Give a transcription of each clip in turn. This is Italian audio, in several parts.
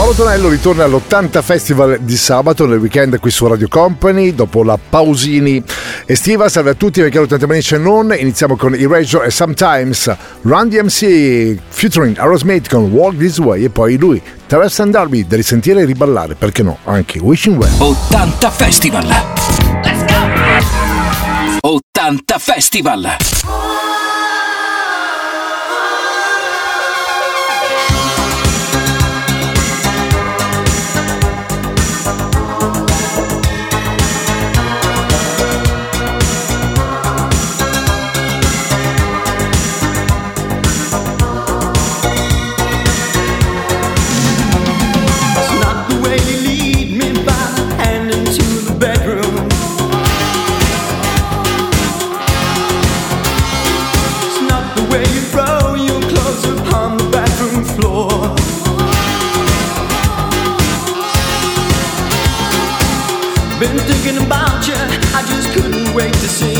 Paolo Tonello ritorna all'80 Festival di sabato nel weekend qui su Radio Company dopo la Pausini estiva. Salve a tutti perché l'80 Manice non. Iniziamo con i Reggio e Sometimes Run DMC featuring Aerosmith con Walk This Way e poi lui, Terrence and Darby, da risentire e riballare, perché no, anche Wishing Well. 80 Festival! Let's go! 80 Festival! wait to see.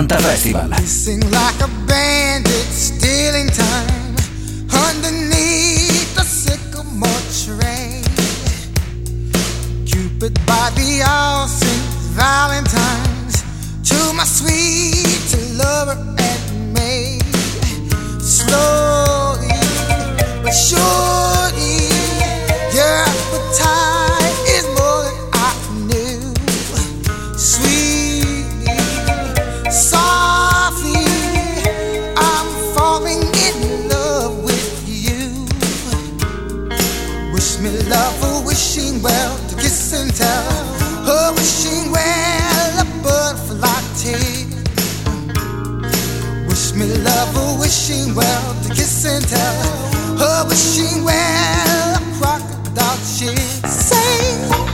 Atlanta Festival. me love for wishing well to kiss and tell. Oh, wishing well, a bird for latte. Wish me love for wishing well to kiss and tell. Oh, wishing well, a crocodile shit. Say.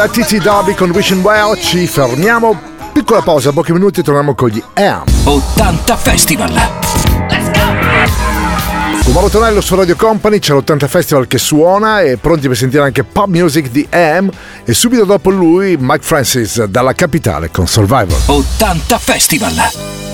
da TT Dobby con Wishing Well ci fermiamo. Piccola pausa, pochi minuti e torniamo con gli AM 80 Festival. Let's go! Con Mauro Tonello su Radio Company c'è l'80 Festival che suona e pronti per sentire anche pop music di AM e subito dopo lui Mike Francis dalla capitale con Survivor. 80 Festival.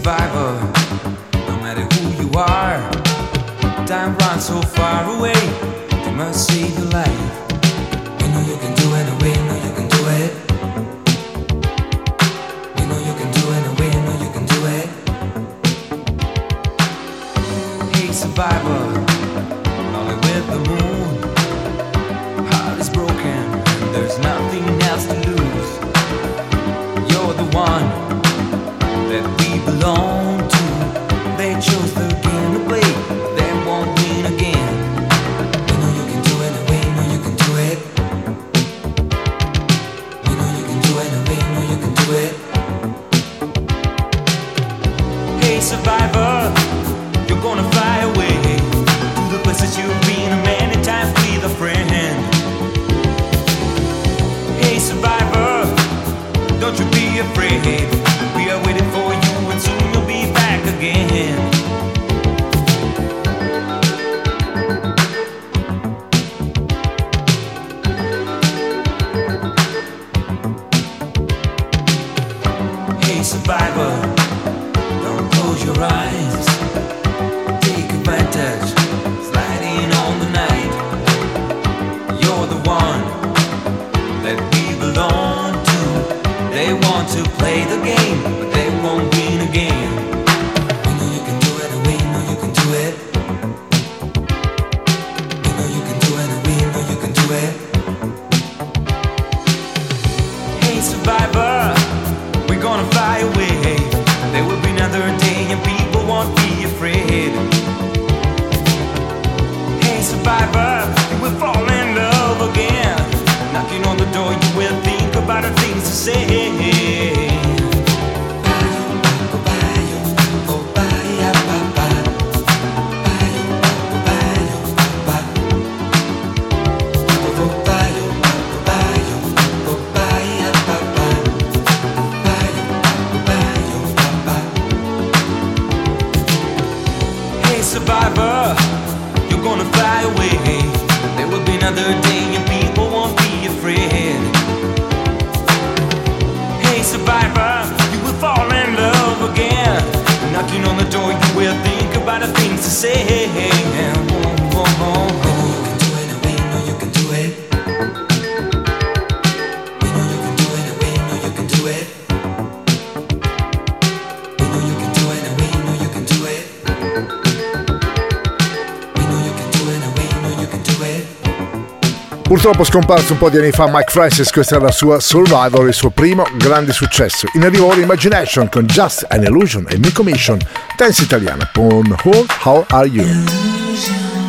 survivor, no matter who you are. Time runs so far away, you must save your life. You know you can do it. They want to play the game, but they won't win again. We know you can do it, and we know you can do it. We know you can do it, and we know you can do it. Hey, survivor, we're gonna fly away. There will be another day, and people won't be afraid. Hey, survivor, we'll fall in love again. Knocking on the door, you will think about the things to say. Purtroppo scomparso un po' di anni fa Mike Francis, questa era la sua Survivor, il suo primo grande successo. In arrivo ora Imagination con Just an Illusion e Mi Commission, Tense Italiana con Who, How Are You?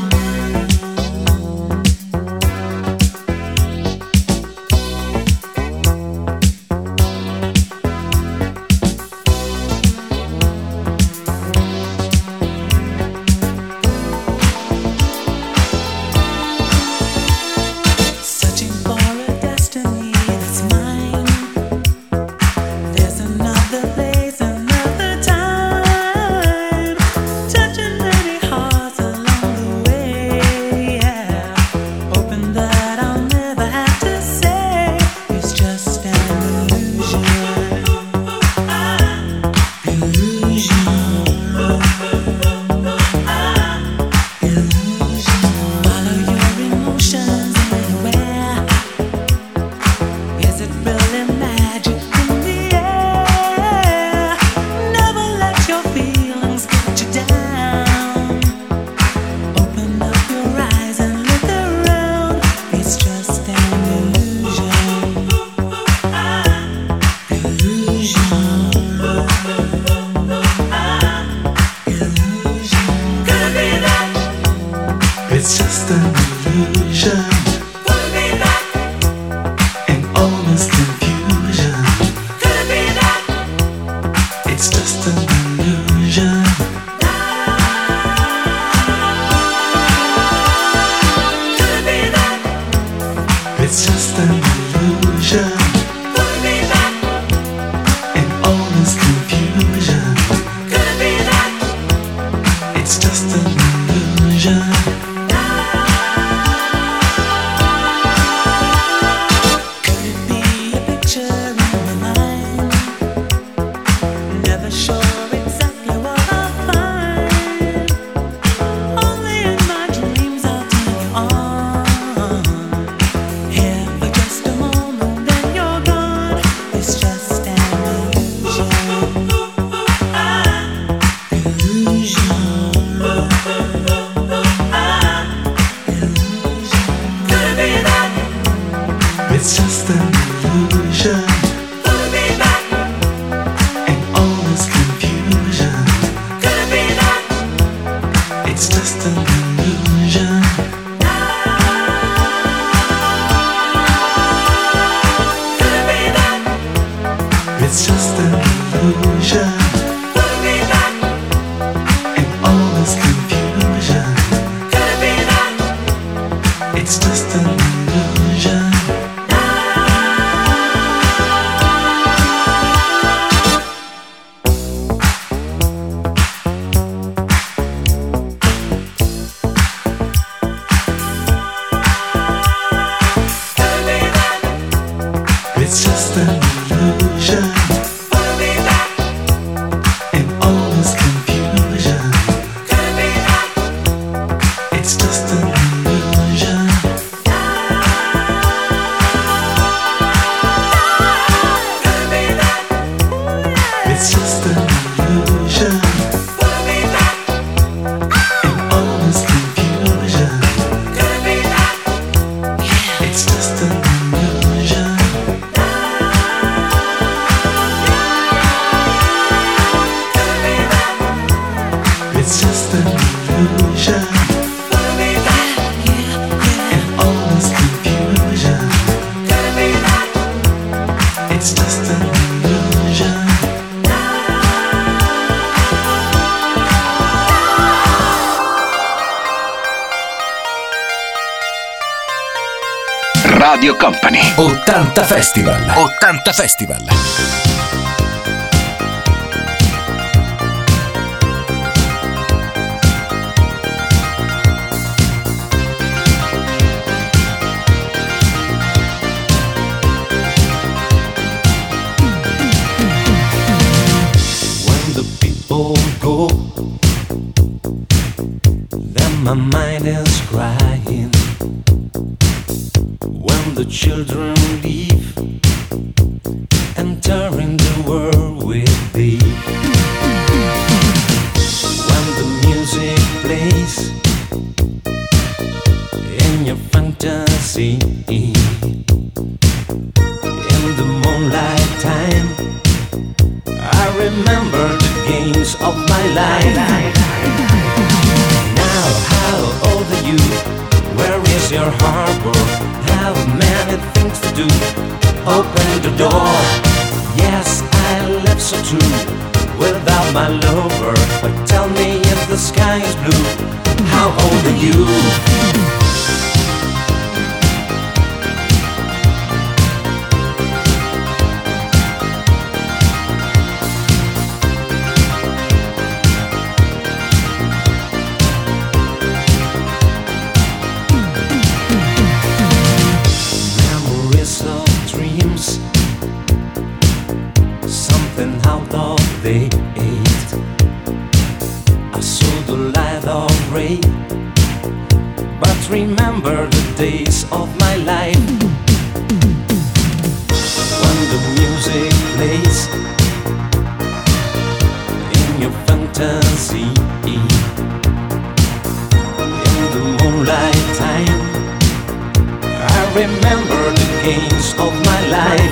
understand. distant illusion. 80 Festival 80 Festival my mind is crying. The children leave, but remember the days of my life when the music plays in your fantasy. In the moonlight time. I remember the games of my life.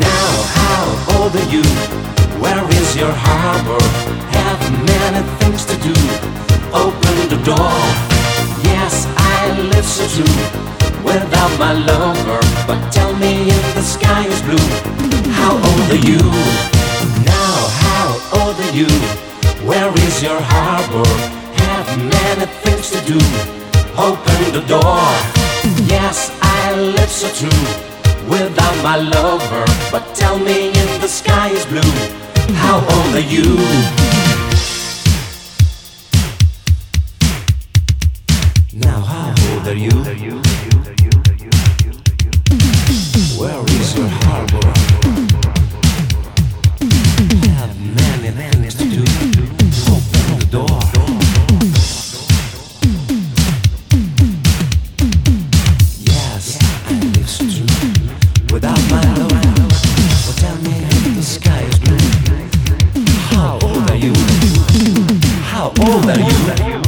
Now, how old are you? Where is your harbor? Have many things to do. Open the door. Yes, I live so true without my lover. But tell me if the sky is blue. How old are you? Now, how old are you? Where is your harbor? Have many things to do. Open the door. Yes, I live so true without my lover. But tell me if the sky is blue. How old are you? Now, how old are you? Where is your harbor? Have many things to do. Open the door. Yes, I live true without my love. But tell me the sky is blue. How old are you? How old are you?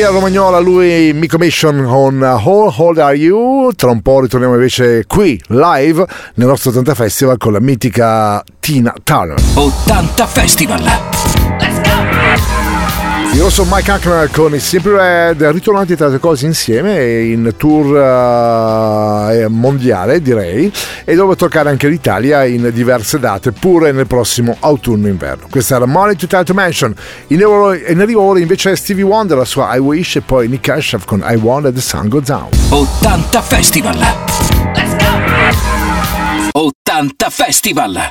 Silvia Romagnola, lui mi commission con uh, How Old Are You? Tra un po' ritorniamo invece qui, live, nel nostro 80 Festival con la mitica Tina Turner. 80 Festival! Io sono Mike Hackner con il Simply Red, ritornati tra le cose insieme in tour uh, mondiale direi e dove toccare anche l'Italia in diverse date pure nel prossimo autunno-inverno. Questa era Money to Tell to Mention, in, Euro, in arrivo ora invece è Stevie Wonder, la sua I Wish e poi Nick Ashev con I Want and the Sun Goes Down. 80 Festival! Let's go! 80 Festival!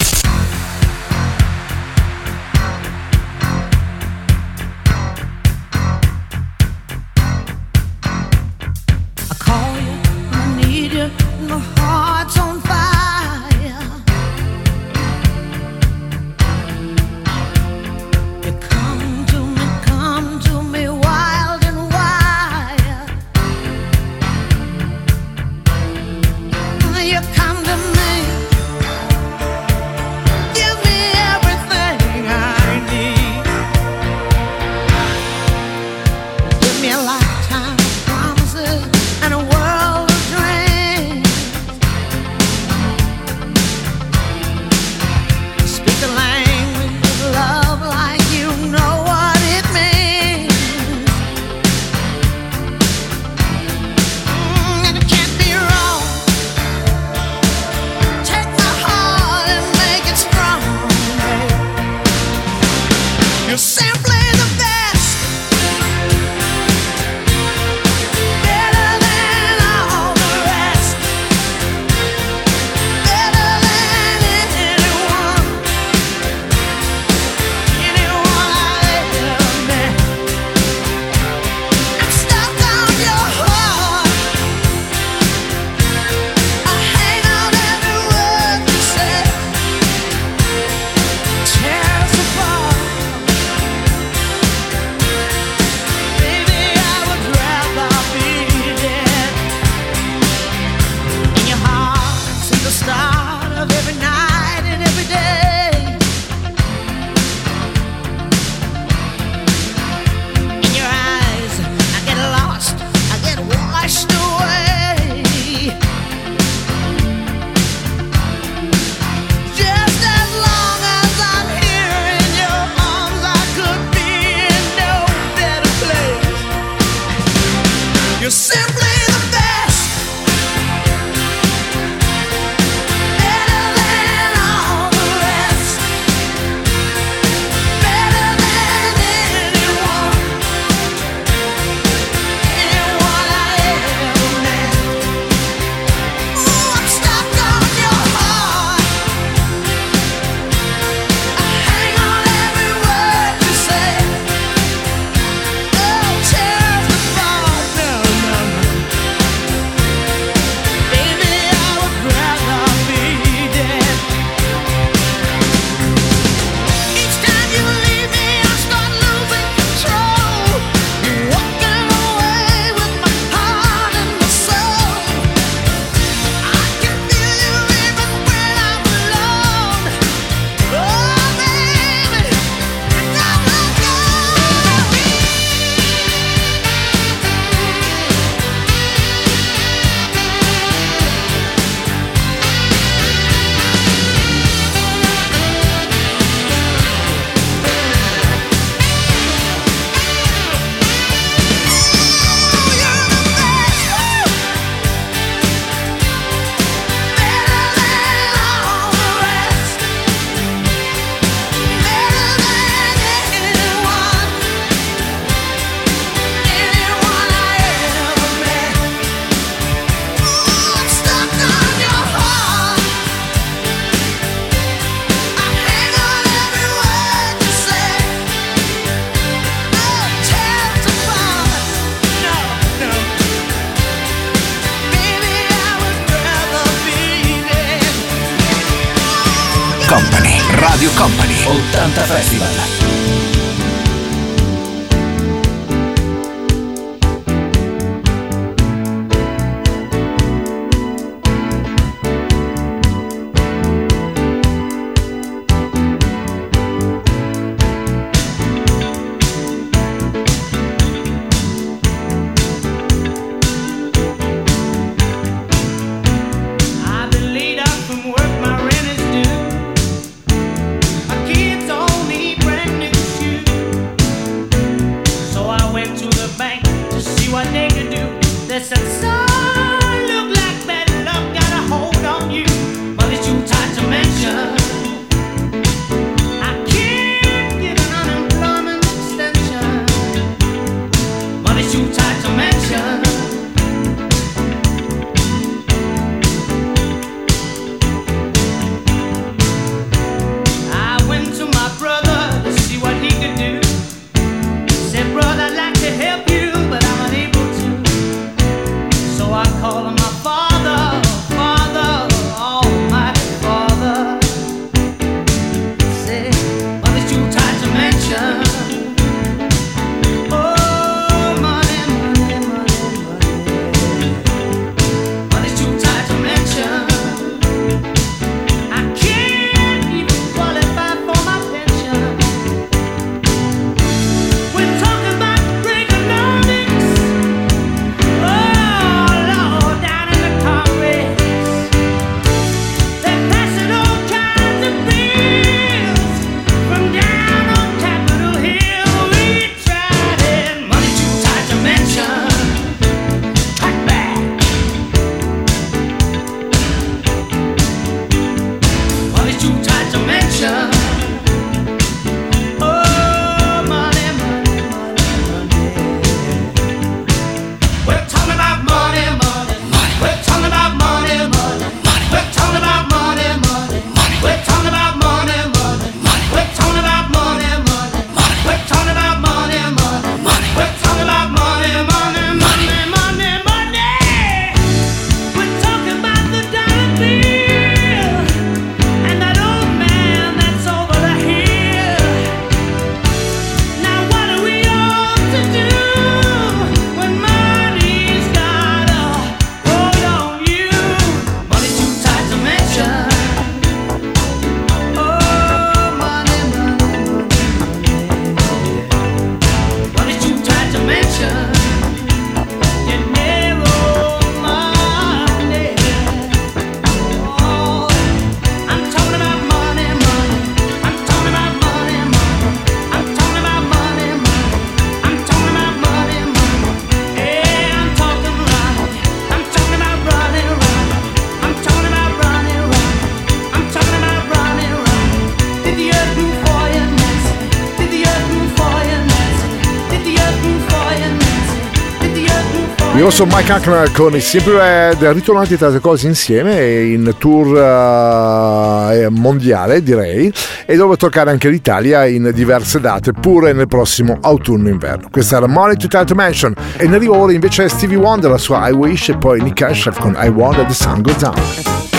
Io sono Mike Hackner con i Simple Red, ritornati tra le cose insieme in tour uh, mondiale direi e dove toccare anche l'Italia in diverse date pure nel prossimo autunno-inverno. Questa era Money to Title Mansion e ne arriva ora invece Stevie Wonder la sua I Wish e poi Nick Ashraf con I Wonder the Sun Goes Down.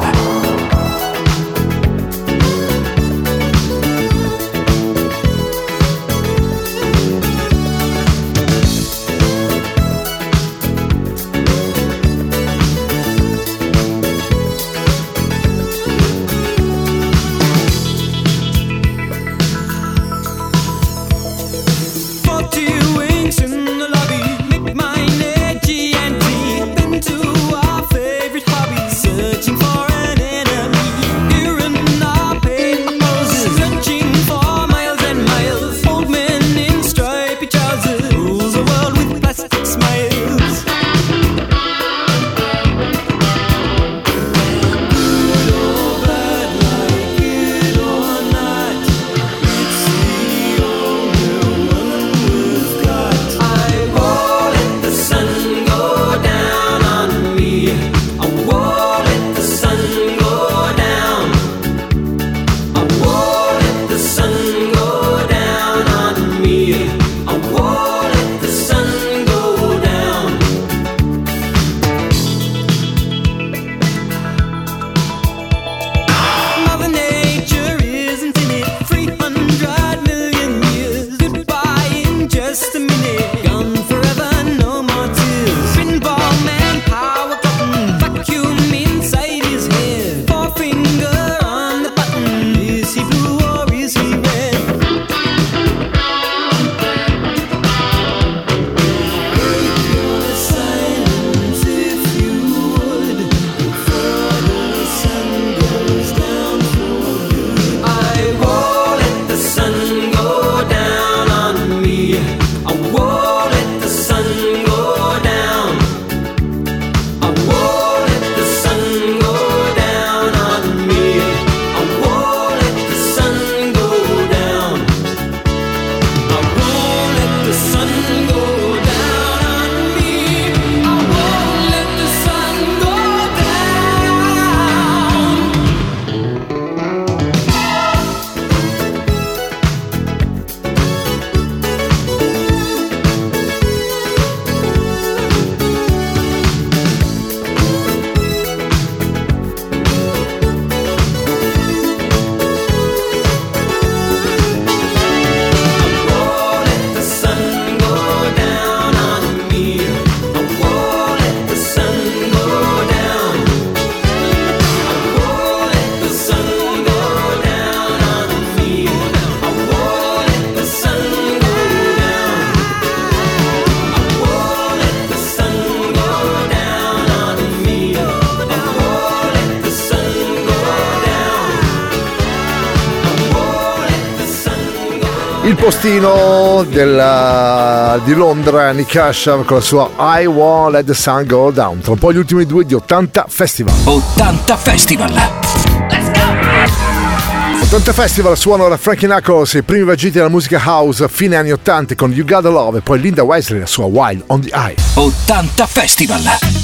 Celestino della, di Londra, Nick Asher con la sua I Won't Let the Sun Go Down. Tra un po' gli ultimi due di 80 Festival. 80 Festival! Let's go! 80 Festival suonano da Frankie Knuckles, i primi vagiti della musica house a fine anni 80 con You Gotta Love e poi Linda Wesley la sua Wild on the Eye. 80 Festival!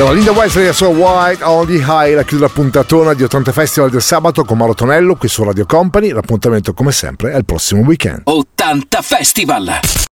Andiamo Linda Wesley e la sua White on the High, la chiude la puntatona di 80 Festival del sabato con Maro Tonello qui su Radio Company. L'appuntamento come sempre è il prossimo weekend. 80 Festival!